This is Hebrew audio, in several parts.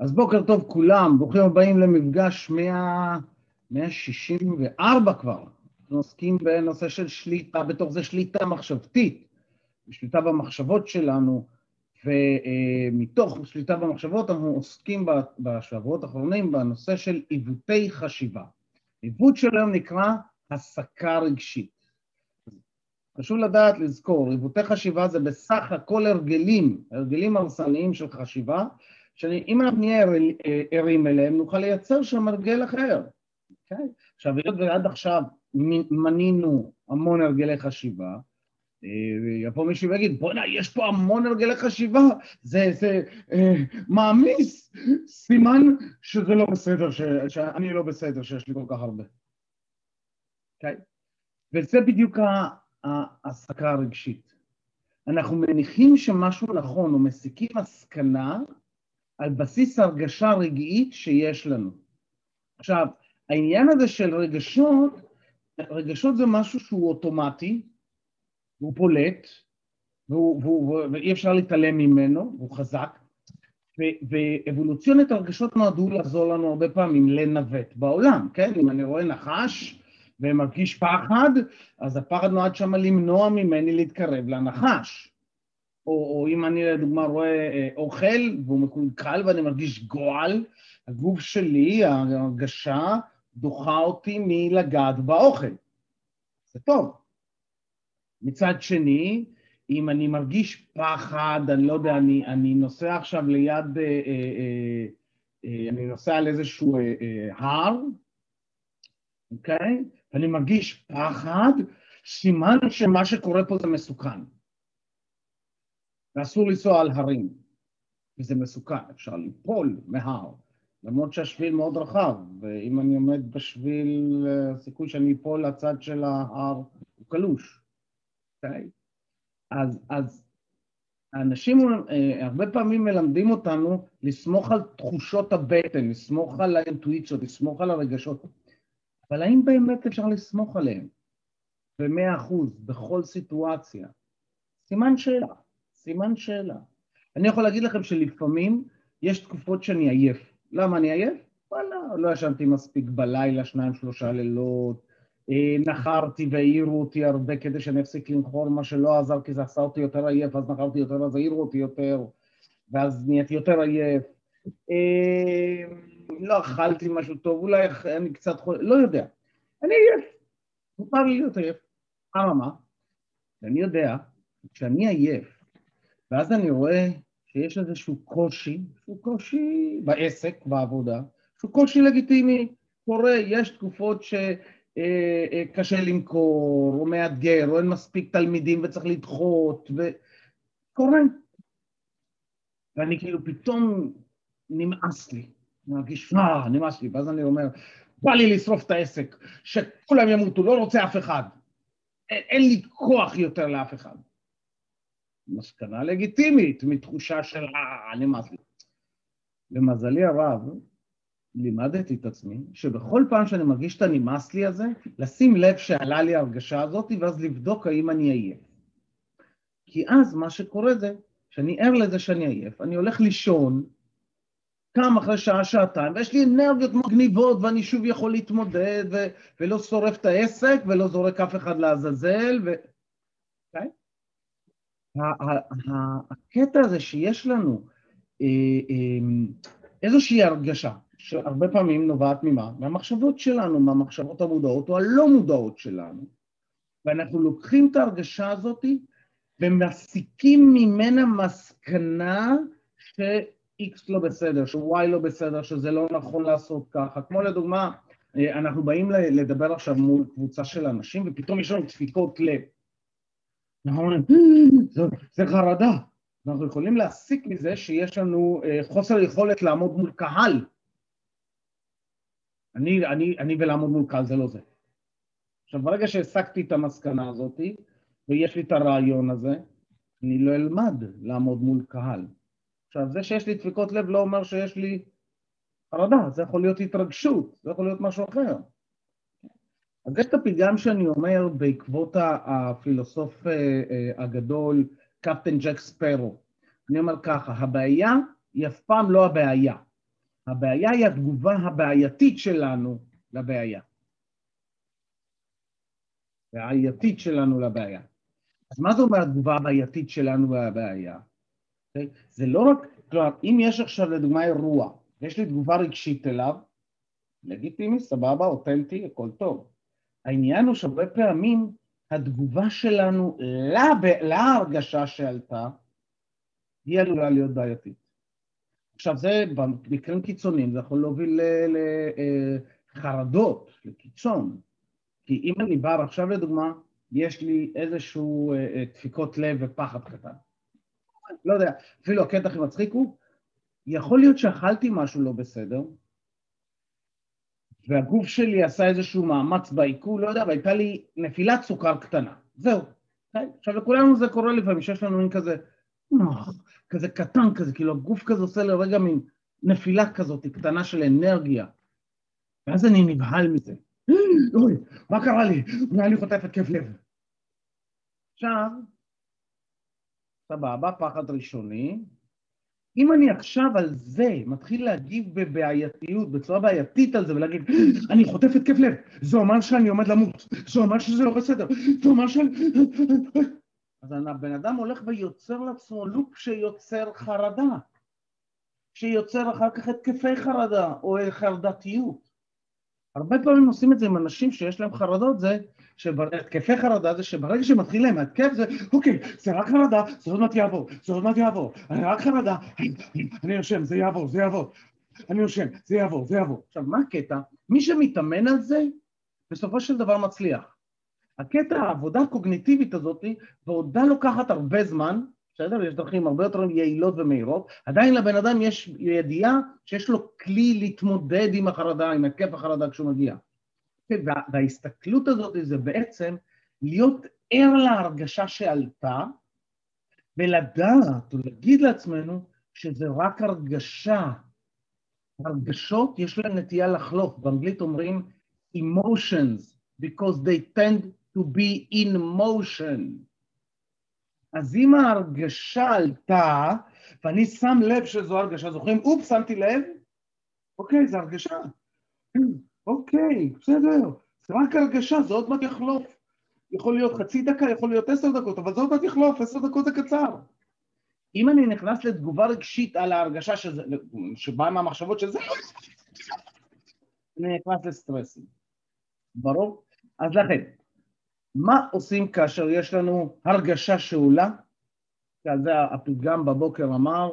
אז בוקר טוב כולם, ברוכים הבאים למפגש 100, 164 כבר. אנחנו עוסקים בנושא של שליטה, בתוך זה שליטה מחשבתית, שליטה במחשבות שלנו, ומתוך שליטה במחשבות אנחנו עוסקים בשבועות האחרונים בנושא של עיוותי חשיבה. עיוות של היום נקרא הסקה רגשית. חשוב לדעת, לזכור, עיוותי חשיבה זה בסך הכל הרגלים, הרגלים הרסניים של חשיבה, שאם אנחנו נהיה ערים אליהם, נוכל לייצר שם הרגל אחר. Okay? אוקיי? עכשיו, היות ועד עכשיו מנינו המון הרגלי חשיבה, אה, יבוא מישהו ויגיד, בוא'נה, יש פה המון הרגלי חשיבה, זה, זה אה, מעמיס, סימן שזה לא בסדר, ש, שאני לא בסדר, שיש לי כל כך הרבה. Okay? אוקיי? וזה בדיוק ההעסקה הרגשית. אנחנו מניחים שמשהו נכון, או מסיקים מסקנה על בסיס הרגשה רגעית שיש לנו. עכשיו, העניין הזה של רגשות, רגשות זה משהו שהוא אוטומטי, והוא פולט, והוא, והוא, ואי אפשר להתעלם ממנו, הוא חזק, ואבולוציונית הרגשות נועדו לעזור לנו הרבה פעמים לנווט בעולם, כן? אם אני רואה נחש ומרגיש פחד, אז הפחד נועד שם למנוע ממני להתקרב לנחש. או, או אם אני לדוגמה רואה אה, אוכל והוא מקולקל ואני מרגיש גועל, הגוף שלי, ההרגשה, דוחה אותי מלגעת באוכל. זה טוב. מצד שני, אם אני מרגיש פחד, אני לא יודע, אני, אני נוסע עכשיו ליד, אה, אה, אה, אני נוסע על איזשהו אה, אה, הר, אוקיי? ואני מרגיש פחד, סימן שמה שקורה פה זה מסוכן. ואסור לנסוע על הרים, כי זה מסוכן, אפשר ליפול מהר, למרות שהשביל מאוד רחב, ואם אני עומד בשביל, הסיכוי שאני אפול לצד של ההר הוא קלוש, אוקיי? אז, אז האנשים אה, הרבה פעמים מלמדים אותנו לסמוך על תחושות הבטן, לסמוך על האינטואיציות, לסמוך על הרגשות, אבל האם באמת אפשר לסמוך עליהם? במאה אחוז, בכל סיטואציה? סימן שאלה. סימן שאלה. אני יכול להגיד לכם שלפעמים יש תקופות שאני עייף. למה אני עייף? וואלה, לא ישנתי מספיק בלילה, שניים, שלושה לילות, אה, נחרתי והעירו אותי הרבה כדי שאני אפסיק לנחור, מה שלא עזר כי זה עשה אותי יותר עייף, אז נחרתי יותר, אז העירו אותי יותר, ואז נהייתי יותר עייף. אה, לא אכלתי משהו טוב, אולי אני קצת חולה, לא יודע. אני עייף, מותר לי להיות עייף. אממה, אני יודע, כשאני עייף, ואז אני רואה שיש איזשהו קושי, איזשהו קושי בעסק, בעבודה, איזשהו קושי לגיטימי, קורה, יש תקופות שקשה אה, אה, למכור, או מאתגר, או אין מספיק תלמידים וצריך לדחות, וקורה. ואני כאילו פתאום נמאס לי, אני מרגיש, אה, נמאס לי, ואז אני אומר, בא לי לשרוף את העסק, שכולם ימותו, לא רוצה אף אחד. אין, אין לי כוח יותר לאף אחד. מסקנה לגיטימית מתחושה של אה, נמאס לי. למזלי הרב, לימדתי את עצמי שבכל פעם שאני מרגיש את הנמאס לי הזה, לשים לב שעלה לי ההרגשה הזאת ואז לבדוק האם אני עייף. כי אז מה שקורה זה שאני ער לזה שאני עייף, אני הולך לישון, קם אחרי שעה, שעתיים, ויש לי אנרגיות מגניבות ואני שוב יכול להתמודד ו- ולא שורף את העסק ולא זורק אף אחד לעזאזל ו... Okay? הקטע הזה שיש לנו אה, אה, איזושהי הרגשה, שהרבה פעמים נובעת ממה? מהמחשבות שלנו, מהמחשבות המודעות או הלא מודעות שלנו, ואנחנו לוקחים את ההרגשה הזאת ומסיקים ממנה מסקנה ש-X לא בסדר, ש-Y לא בסדר, שזה לא נכון לעשות ככה. כמו לדוגמה, אה, אנחנו באים לדבר עכשיו מול קבוצה של אנשים ופתאום יש לנו דפיקות לב. אנחנו אומרים, זה חרדה. אנחנו יכולים להסיק מזה שיש לנו אה, חוסר יכולת לעמוד מול קהל. אני, אני, אני ולעמוד מול קהל זה לא זה. עכשיו, ברגע שהסקתי את המסקנה הזאת, ויש לי את הרעיון הזה, אני לא אלמד לעמוד מול קהל. עכשיו, זה שיש לי דפיקות לב לא אומר שיש לי חרדה, זה יכול להיות התרגשות, זה יכול להיות משהו אחר. אז יש את הפתגם שאני אומר בעקבות הפילוסוף אה, אה, הגדול, קפטן ג'ק ספרו. אני אומר ככה, הבעיה היא אף פעם לא הבעיה. הבעיה היא התגובה הבעייתית שלנו לבעיה. בעייתית שלנו לבעיה. אז מה זה אומר התגובה הבעייתית שלנו לבעיה? אוקיי? זה לא רק, כלומר, אם יש עכשיו לדוגמה אירוע, ויש לי תגובה רגשית אליו, לגיטימי, סבבה, אותנטי, הכל טוב. העניין הוא שהרבה פעמים התגובה שלנו לה, להרגשה שעלתה, היא עלולה להיות בעייתית. עכשיו זה במקרים קיצוניים, זה יכול להוביל לחרדות, אה, לקיצון. כי אם אני בא עכשיו לדוגמה, יש לי איזשהו אה, אה, דפיקות לב ופחד קטן. לא יודע, אפילו הקטע הכי מצחיק הוא, יכול להיות שאכלתי משהו לא בסדר, והגוף שלי עשה איזשהו מאמץ בעיכול, לא יודע, והייתה לי נפילת סוכר קטנה. זהו. אוקיי? עכשיו, לכולנו זה קורה לפעמים, שיש לנו מין כזה, כזה קטן כזה, כאילו הגוף כזה עושה לרגע מין נפילה כזאת קטנה של אנרגיה. ואז אני נבהל מזה. אוי, מה קרה לי? אולי אני חוטף התקף לב. עכשיו, סבבה, פחד ראשוני. אם אני עכשיו על זה מתחיל להגיב בבעייתיות, בצורה בעייתית על זה, ולהגיד, אני חוטף התקף לב, זה אומר שאני עומד למות, זה אומר שזה לא בסדר, זה אומר ש... אז הבן אדם הולך ויוצר לעצמו לופ שיוצר חרדה, שיוצר אחר כך התקפי חרדה או חרדתיות. הרבה פעמים עושים את זה עם אנשים שיש להם חרדות, זה שהתקפי חרדה זה שברגע שמתחיל להם התקף זה, אוקיי, זה רק חרדה, זה עוד מעט יעבור, זה עוד מעט יעבור, אני רק חרדה, אני יושן, זה יעבור, זה יעבור, אני יושן, זה יעבור, זה יעבור. עכשיו, מה הקטע? מי שמתאמן על זה, בסופו של דבר מצליח. הקטע, העבודה הקוגניטיבית הזאת, ועודה לוקחת הרבה זמן, בסדר? יש דרכים הרבה יותר יעילות ומהירות, עדיין לבן אדם יש ידיעה שיש לו כלי להתמודד עם החרדה, עם היקף החרדה כשהוא מגיע. וה, וההסתכלות הזאת זה בעצם להיות ער להרגשה שעלתה, ולדעת, ולהגיד לעצמנו שזה רק הרגשה. הרגשות יש להן נטייה לחלוף, באנגלית אומרים emotions, because they tend to be in motion. אז אם ההרגשה עלתה, ואני שם לב שזו הרגשה, זוכרים? אופ, שמתי לב? אוקיי, זו הרגשה. אוקיי, בסדר. זה רק הרגשה, זה עוד מעט יחלוף. יכול להיות חצי דקה, יכול להיות עשר דקות, אבל זה עוד מעט יחלוף, עשר דקות זה קצר. אם אני נכנס לתגובה רגשית על ההרגשה שזה, שבאה מהמחשבות שזה לא... אני נכנס לסטרסים. ברור? אז לכן, מה עושים כאשר יש לנו הרגשה שעולה? על זה הפתגם בבוקר אמר,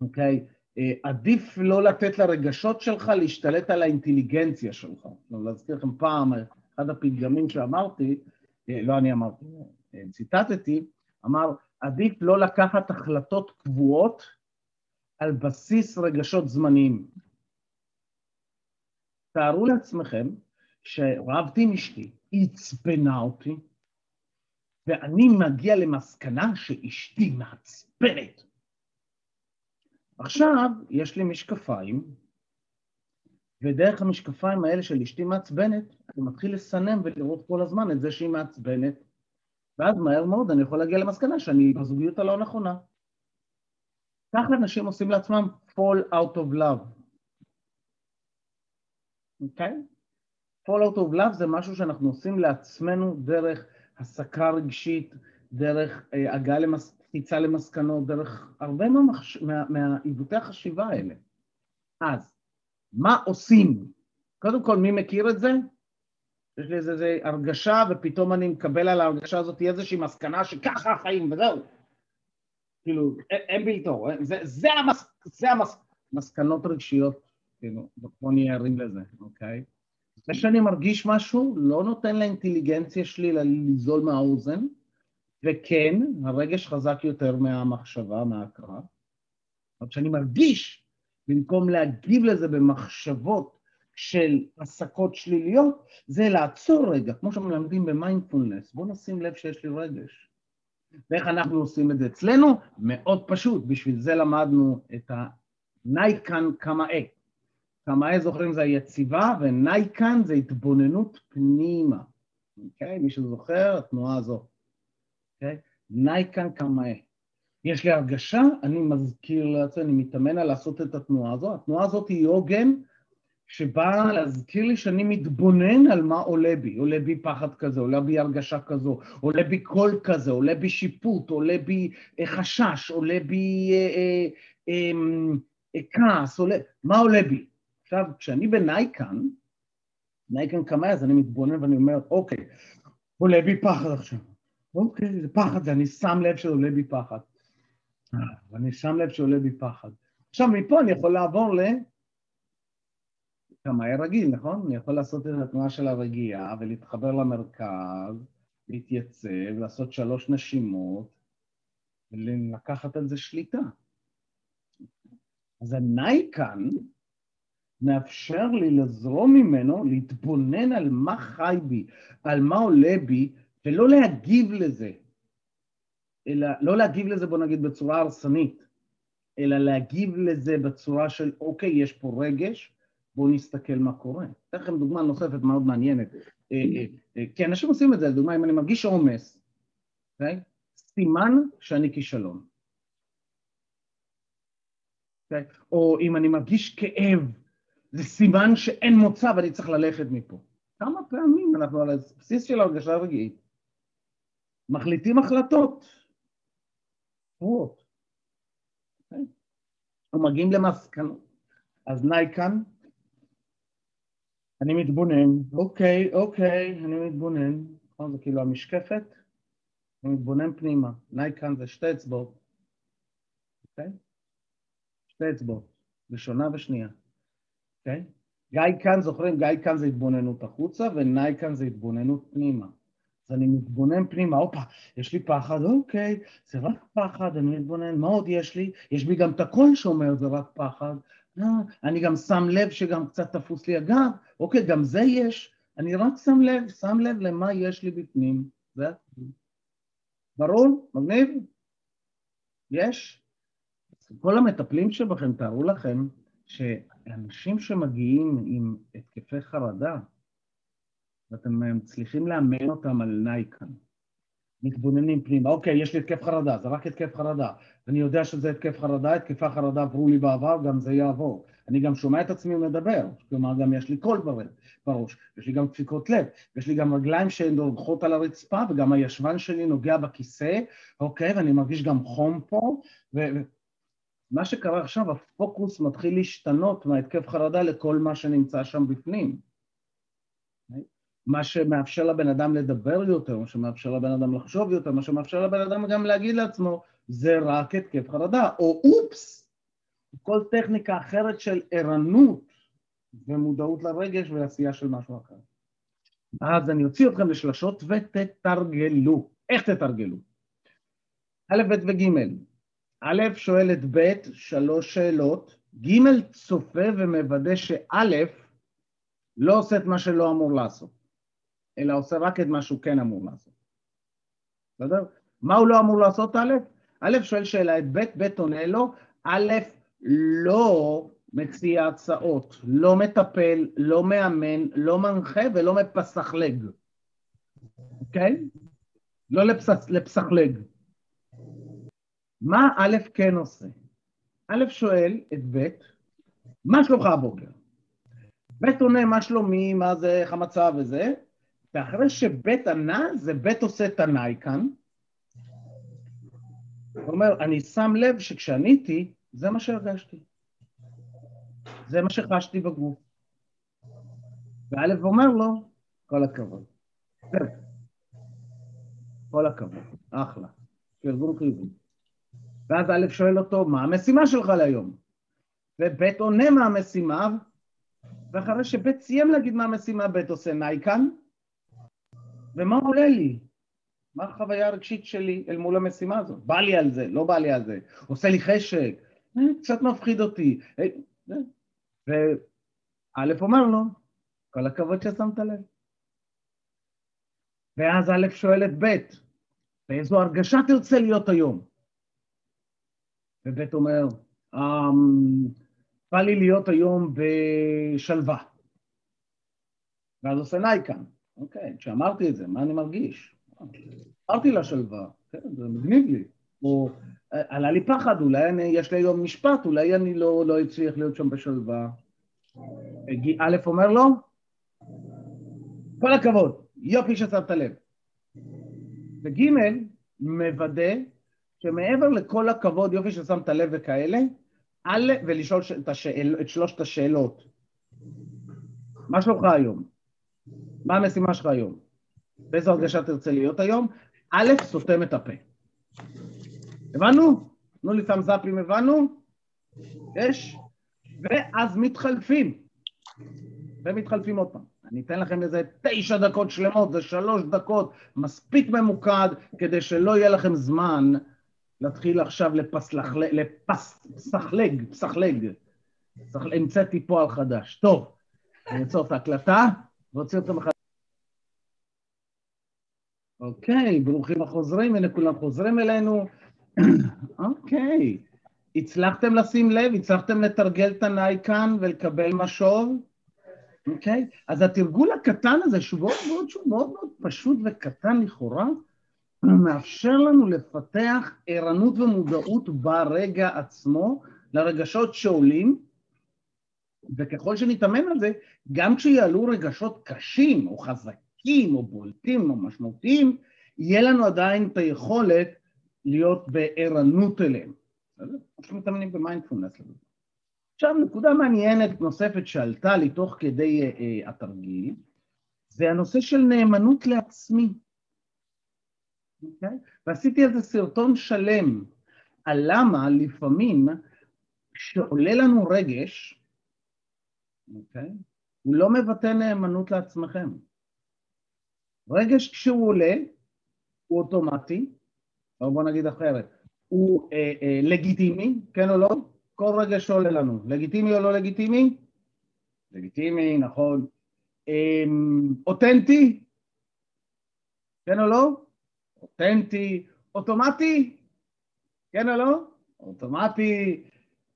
אוקיי, אה, עדיף לא לתת לרגשות שלך להשתלט על האינטליגנציה שלך. אני להזכיר לכם פעם, אחד הפתגמים שאמרתי, אה, לא אני אמרתי, אה, ציטטתי, אמר, עדיף לא לקחת החלטות קבועות על בסיס רגשות זמניים. תארו לעצמכם שרבתי עם אשתי, עצבנה אותי, ואני מגיע למסקנה שאשתי מעצבנת. עכשיו יש לי משקפיים, ודרך המשקפיים האלה של אשתי מעצבנת, אני מתחיל לסנם ולראות כל הזמן את זה שהיא מעצבנת, ואז מהר מאוד אני יכול להגיע למסקנה שאני בזוגיות הלא נכונה. ככה אנשים עושים לעצמם fall out of love. אוקיי? Okay? Fall out of love זה משהו שאנחנו עושים לעצמנו דרך הסקה רגשית, דרך אה, הגעה למס... קפיצה למסקנות, דרך הרבה מהעיוותי מה... מה... החשיבה האלה. אז, מה עושים? קודם כל, מי מכיר את זה? יש לי איזו הרגשה, ופתאום אני מקבל על ההרגשה הזאת איזושהי מסקנה שככה החיים, וזהו. כאילו, אין בלתו, זה, זה, המס, זה המסקנות רגשיות, כאילו, בוא נהיה ערים לזה, אוקיי? זה שאני מרגיש משהו לא נותן לאינטליגנציה שלי לזול מהאוזן, וכן, הרגש חזק יותר מהמחשבה, מההכרה. אבל כשאני מרגיש, במקום להגיב לזה במחשבות של הסקות שליליות, זה לעצור רגע, כמו שמלמדים במיינדפולנס, בואו נשים לב שיש לי רגש. ואיך אנחנו עושים את זה אצלנו? מאוד פשוט, בשביל זה למדנו את הנייקן קמאה. קמאה זוכרים זה היציבה, ונייקן זה התבוננות פנימה. אוקיי? מי שזוכר, התנועה הזו. אוקיי? נייקן קמאה. יש לי הרגשה, אני מזכיר לעצמי, אני מתאמן על לעשות את התנועה הזו. התנועה הזאת היא עוגן שבאה להזכיר לי שאני מתבונן על מה עולה בי. עולה בי פחד כזה, עולה בי הרגשה כזו, עולה בי קול כזה, עולה בי שיפוט, עולה בי אה, חשש, עולה בי אה, אה, אה, אה, כעס, עולה... מה עולה בי? עכשיו, כשאני בנייקן, נייקן קמאה, אז אני מתבונן ואני אומר, אוקיי, עולה בי פחד עכשיו. אוקיי, זה פחד, אני שם לב שעולה בי פחד. ואני שם לב שעולה בי פחד. עכשיו, מפה אני יכול לעבור ל... קמאי רגיל, נכון? אני יכול לעשות את התנועה של הרגיעה ולהתחבר למרכז, להתייצב, לעשות שלוש נשימות ולקחת על זה שליטה. אז הנייקן מאפשר לי לזרום ממנו, להתבונן על מה חי בי, על מה עולה בי, ולא להגיב לזה. אלא, לא להגיב לזה, בוא נגיד, בצורה הרסנית, אלא להגיב לזה בצורה של, אוקיי, יש פה רגש, בואו נסתכל מה קורה. אתן לכם דוגמה נוספת מאוד מעניינת. אה, אה, אה, כי אנשים עושים את זה, לדוגמה, אם אני מרגיש עומס, אוקיי? סימן שאני כישלון. אוקיי? או אם אני מרגיש כאב, זה סימן שאין מוצא ואני צריך ללכת מפה. כמה פעמים אנחנו על הבסיס של הרגשה רגעית מחליטים החלטות קבועות, אוקיי? ומגיעים למסקנות. אז נייקן, אני מתבונן, אוקיי, אוקיי, אני מתבונן, נכון? זה כאילו המשקפת, אני מתבונן פנימה. נייקן זה שתי אצבעות, אוקיי? שתי אצבעות, ראשונה ושנייה, אוקיי? גיא כאן, זוכרים? גיא כאן זה התבוננות החוצה, ונאי כאן זה התבוננות פנימה. אז אני מתבונן פנימה, הופה, יש לי פחד, אוקיי, זה רק פחד, אני מתבונן, מה עוד יש לי? יש בי גם את הקול שאומר, זה רק פחד. לא, אני גם שם לב שגם קצת תפוס לי הגב, אוקיי, גם זה יש, אני רק שם לב, שם לב למה יש לי בפנים. זה ברור? מגניב? יש? כל המטפלים שבכם, תארו לכם שאנשים שמגיעים עם התקפי חרדה, ואתם מצליחים לאמן אותם על נייקן, מתבוננים פנימה, אוקיי, יש לי התקף חרדה, זה רק התקף חרדה. אני יודע שזה התקף חרדה, התקפי חרדה עברו לי בעבר, גם זה יעבור. אני גם שומע את עצמי מדבר, כלומר גם יש לי קול בראש, יש לי גם דפיקות לב, יש לי גם רגליים שנוגעות על הרצפה, וגם הישבן שלי נוגע בכיסא, אוקיי, ואני מרגיש גם חום פה, ומה שקרה עכשיו, הפוקוס מתחיל להשתנות מההתקף חרדה לכל מה שנמצא שם בפנים. מה שמאפשר לבן אדם לדבר יותר, מה שמאפשר לבן אדם לחשוב יותר, מה שמאפשר לבן אדם גם להגיד לעצמו, זה רק התקף חרדה, או אופס, כל טכניקה אחרת של ערנות ומודעות לרגש ועשייה של משהו אחר. אז אני אוציא אתכם לשלשות ותתרגלו. איך תתרגלו? א', ב' וג'. א', שואל את ב', שלוש שאלות, ג', צופה ומוודא שא', לא עושה את מה שלא אמור לעשות. אלא עושה רק את מה שהוא כן אמור לעשות. בסדר? מה הוא לא אמור לעשות, א'? א', שואל שאלה את ב', ב' עונה לו, א', לא מציע הצעות, לא מטפל, לא מאמן, לא מנחה ולא מפסחלג. אוקיי? לא לפס... לפסחלג. מה א' כן עושה? א' שואל את ב', מה שלומך הבוקר? ב' עונה מה שלומי, מה זה, איך המצב וזה, ואחרי שבית ענה, זה בית עושה תנאי כאן. הוא אומר, אני שם לב שכשעניתי, זה מה שהרגשתי. זה מה שחשתי בגוף. וא' אומר לו, כל הכבוד. כל הכבוד, אחלה. פרגון חיובי. ואז א' שואל אותו, מה המשימה שלך להיום? וב' עונה מה המשימה, ואחרי שב' סיים להגיד מה המשימה, ב' עושה נייקן, ומה עולה לי? מה החוויה הרגשית שלי אל מול המשימה הזאת? בא לי על זה, לא בא לי על זה, עושה לי חשק, אה, קצת מפחיד אותי. אה, אה. וא' אומר לו, כל הכבוד ששמת לב. ואז א' שואל את ב', באיזו הרגשה תרצה להיות היום? וב' אומר, אמ, בא לי להיות היום בשלווה. ואז עושה נייקן. אוקיי, כשאמרתי את זה, מה אני מרגיש? אמרתי לה שלווה, כן, זה מגניב לי. או עלה לי פחד, אולי אני, יש לי היום משפט, אולי אני לא, לא אצליח להיות שם בשלווה. א' אומר לו, כל הכבוד, יופי ששמת לב. וג' מוודא שמעבר לכל הכבוד, יופי ששמת לב וכאלה, א', ולשאול את, השאל, את שלושת השאלות. מה שלומך היום? מה המשימה שלך היום? באיזו הרגשה תרצה להיות היום? א', סותם את הפה. הבנו? תנו לי סאם זאפ אם הבנו? יש? ואז מתחלפים. ומתחלפים עוד פעם. אני אתן לכם איזה תשע דקות שלמות, זה שלוש דקות, מספיק ממוקד, כדי שלא יהיה לכם זמן להתחיל עכשיו לפסלג, לפסחלג, פסחלג. המצאתי פועל חדש. טוב, אני אעצור את ההקלטה ואוציא אתכם אחר אוקיי, ברוכים החוזרים, הנה כולם חוזרים אלינו. אוקיי, הצלחתם לשים לב? הצלחתם לתרגל את הנייקן ולקבל משוב? אוקיי? אז התרגול הקטן הזה, שהוא מאוד מאוד, שהוא מאוד מאוד פשוט וקטן לכאורה, מאפשר לנו לפתח ערנות ומודעות ברגע עצמו לרגשות שעולים, וככל שנתאמן על זה, גם כשיעלו רגשות קשים או חזקים או בולטים או משמעותיים, יהיה לנו עדיין את היכולת להיות בערנות אליהם. אנחנו מתאמנים במיינדפולנס לזה. עכשיו, נקודה מעניינת נוספת שעלתה לי תוך כדי uh, uh, התרגיל, זה הנושא של נאמנות לעצמי. אוקיי? ועשיתי על זה סרטון שלם על למה לפעמים כשעולה לנו רגש? אוקיי? הוא לא מבטא נאמנות לעצמכם. רגש כשהוא עולה, הוא אוטומטי, או בוא נגיד אחרת, הוא אה, אה, לגיטימי, כן או לא? כל רגע שעולה לנו. לגיטימי או לא לגיטימי? לגיטימי, נכון. אה, אותנטי? כן או לא? אותנטי. אוטומטי? כן או לא? אוטומטי,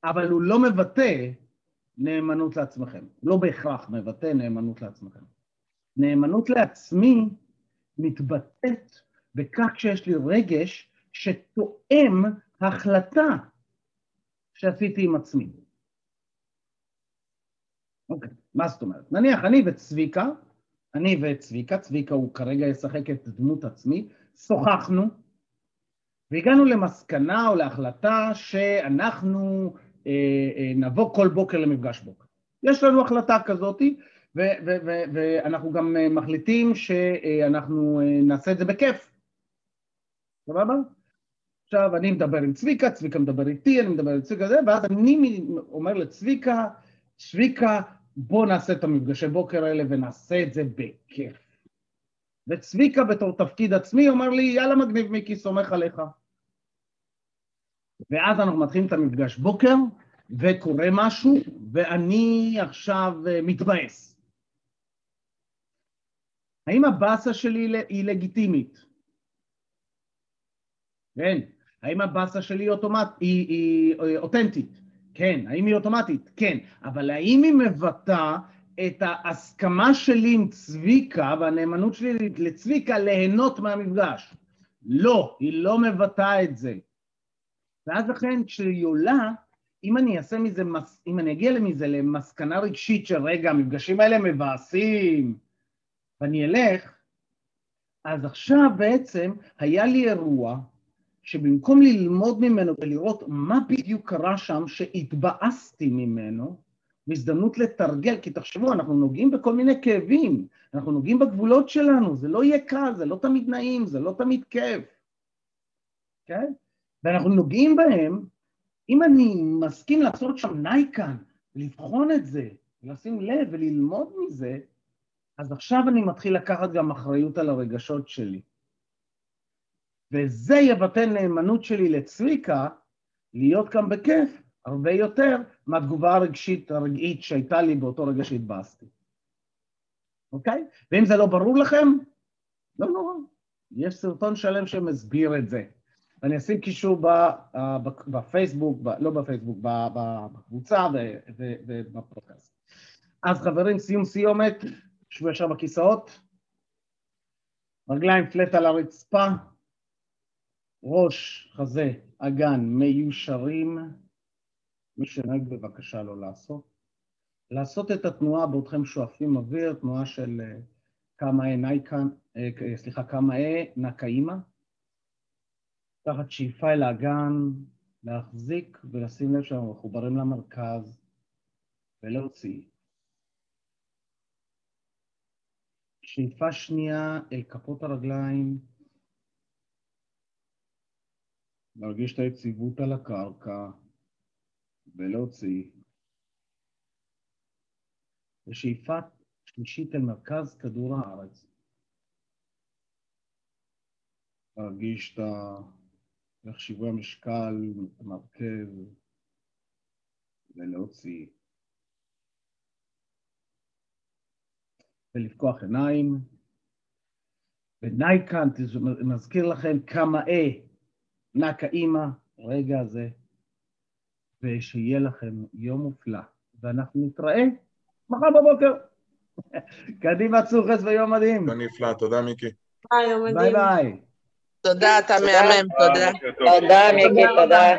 אבל הוא לא מבטא נאמנות לעצמכם. לא בהכרח מבטא נאמנות לעצמכם. נאמנות לעצמי מתבטאת בכך שיש לי רגש שתואם החלטה שעשיתי עם עצמי. אוקיי, מה זאת אומרת? נניח אני וצביקה, אני וצביקה, צביקה הוא כרגע ישחק את דמות עצמי, שוחחנו והגענו למסקנה או להחלטה שאנחנו אה, אה, נבוא כל בוקר למפגש בוקר. יש לנו החלטה כזאתי, ואנחנו גם אה, מחליטים שאנחנו אה, נעשה את זה בכיף. סבבה? עכשיו אני מדבר עם צביקה, צביקה מדבר איתי, אני מדבר עם צביקה זה, ואז אני אומר לצביקה, צביקה, בוא נעשה את המפגשי בוקר האלה ונעשה את זה בכיף. וצביקה בתור תפקיד עצמי אומר לי, יאללה מגניב מיקי, סומך עליך. ואז אנחנו מתחילים את המפגש בוקר, וקורה משהו, ואני עכשיו אה, מתבאס. האם הבאסה שלי היא לגיטימית? כן. האם הבאסה שלי היא, אוטומט... היא, היא, היא אה, אותנטית? כן. האם היא אוטומטית? כן. אבל האם היא מבטאה את ההסכמה שלי עם צביקה והנאמנות שלי לצביקה ליהנות מהמפגש? לא, היא לא מבטאה את זה. ואז לכן כשהיא עולה, אם אני אעשה מזה, אם אני אגיע מזה למסקנה רגשית של רגע, המפגשים האלה מבאסים, ואני אלך, אז עכשיו בעצם היה לי אירוע שבמקום ללמוד ממנו ולראות מה בדיוק קרה שם שהתבאסתי ממנו, והזדמנות לתרגל, כי תחשבו, אנחנו נוגעים בכל מיני כאבים, אנחנו נוגעים בגבולות שלנו, זה לא יהיה קל, זה לא תמיד נעים, זה לא תמיד כיף, כן? ואנחנו נוגעים בהם, אם אני מסכים לעשות שם נייקן, לבחון את זה, לשים לב וללמוד מזה, אז עכשיו אני מתחיל לקחת גם אחריות על הרגשות שלי. וזה יבטא נאמנות שלי לצביקה, להיות כאן בכיף הרבה יותר מהתגובה הרגשית הרגעית שהייתה לי באותו רגע שהתבאסתי. אוקיי? ואם זה לא ברור לכם, לא נורא. יש סרטון שלם שמסביר את זה. ואני אשים קישור אה, בפייסבוק, לא בפייסבוק, בקבוצה ובפודקאסט. אז חברים, סיום סיומת, שבו ישר בכיסאות, רגליים flat על הרצפה, ראש, חזה, אגן, מיושרים. מי שנוהג בבקשה לא לעשות. לעשות את התנועה בעודכם שואפים אוויר, תנועה של אה, קמאה נייקן, אה, סליחה, קמאה נקאימה. תחת שאיפה אל האגן, להחזיק ולשים לב שאנחנו מחוברים למרכז ולהוציא. שאיפה שנייה אל כפות הרגליים, להרגיש את היציבות על הקרקע ולהוציא. ושאיפה שלישית אל מרכז כדור הארץ. להרגיש את איך שיווי המשקל מרכז ולהוציא. ולפקוח עיניים. ונייקן, מזכיר לכם כמה אה, נקה אימא, רגע הזה, ושיהיה לכם יום מופלא. ואנחנו נתראה מחר בבוקר. קדימה צור ויום מדהים. נפלא, תודה מיקי. ביי ביי. תודה, אתה מהמם, תודה. תודה, מיקי, תודה.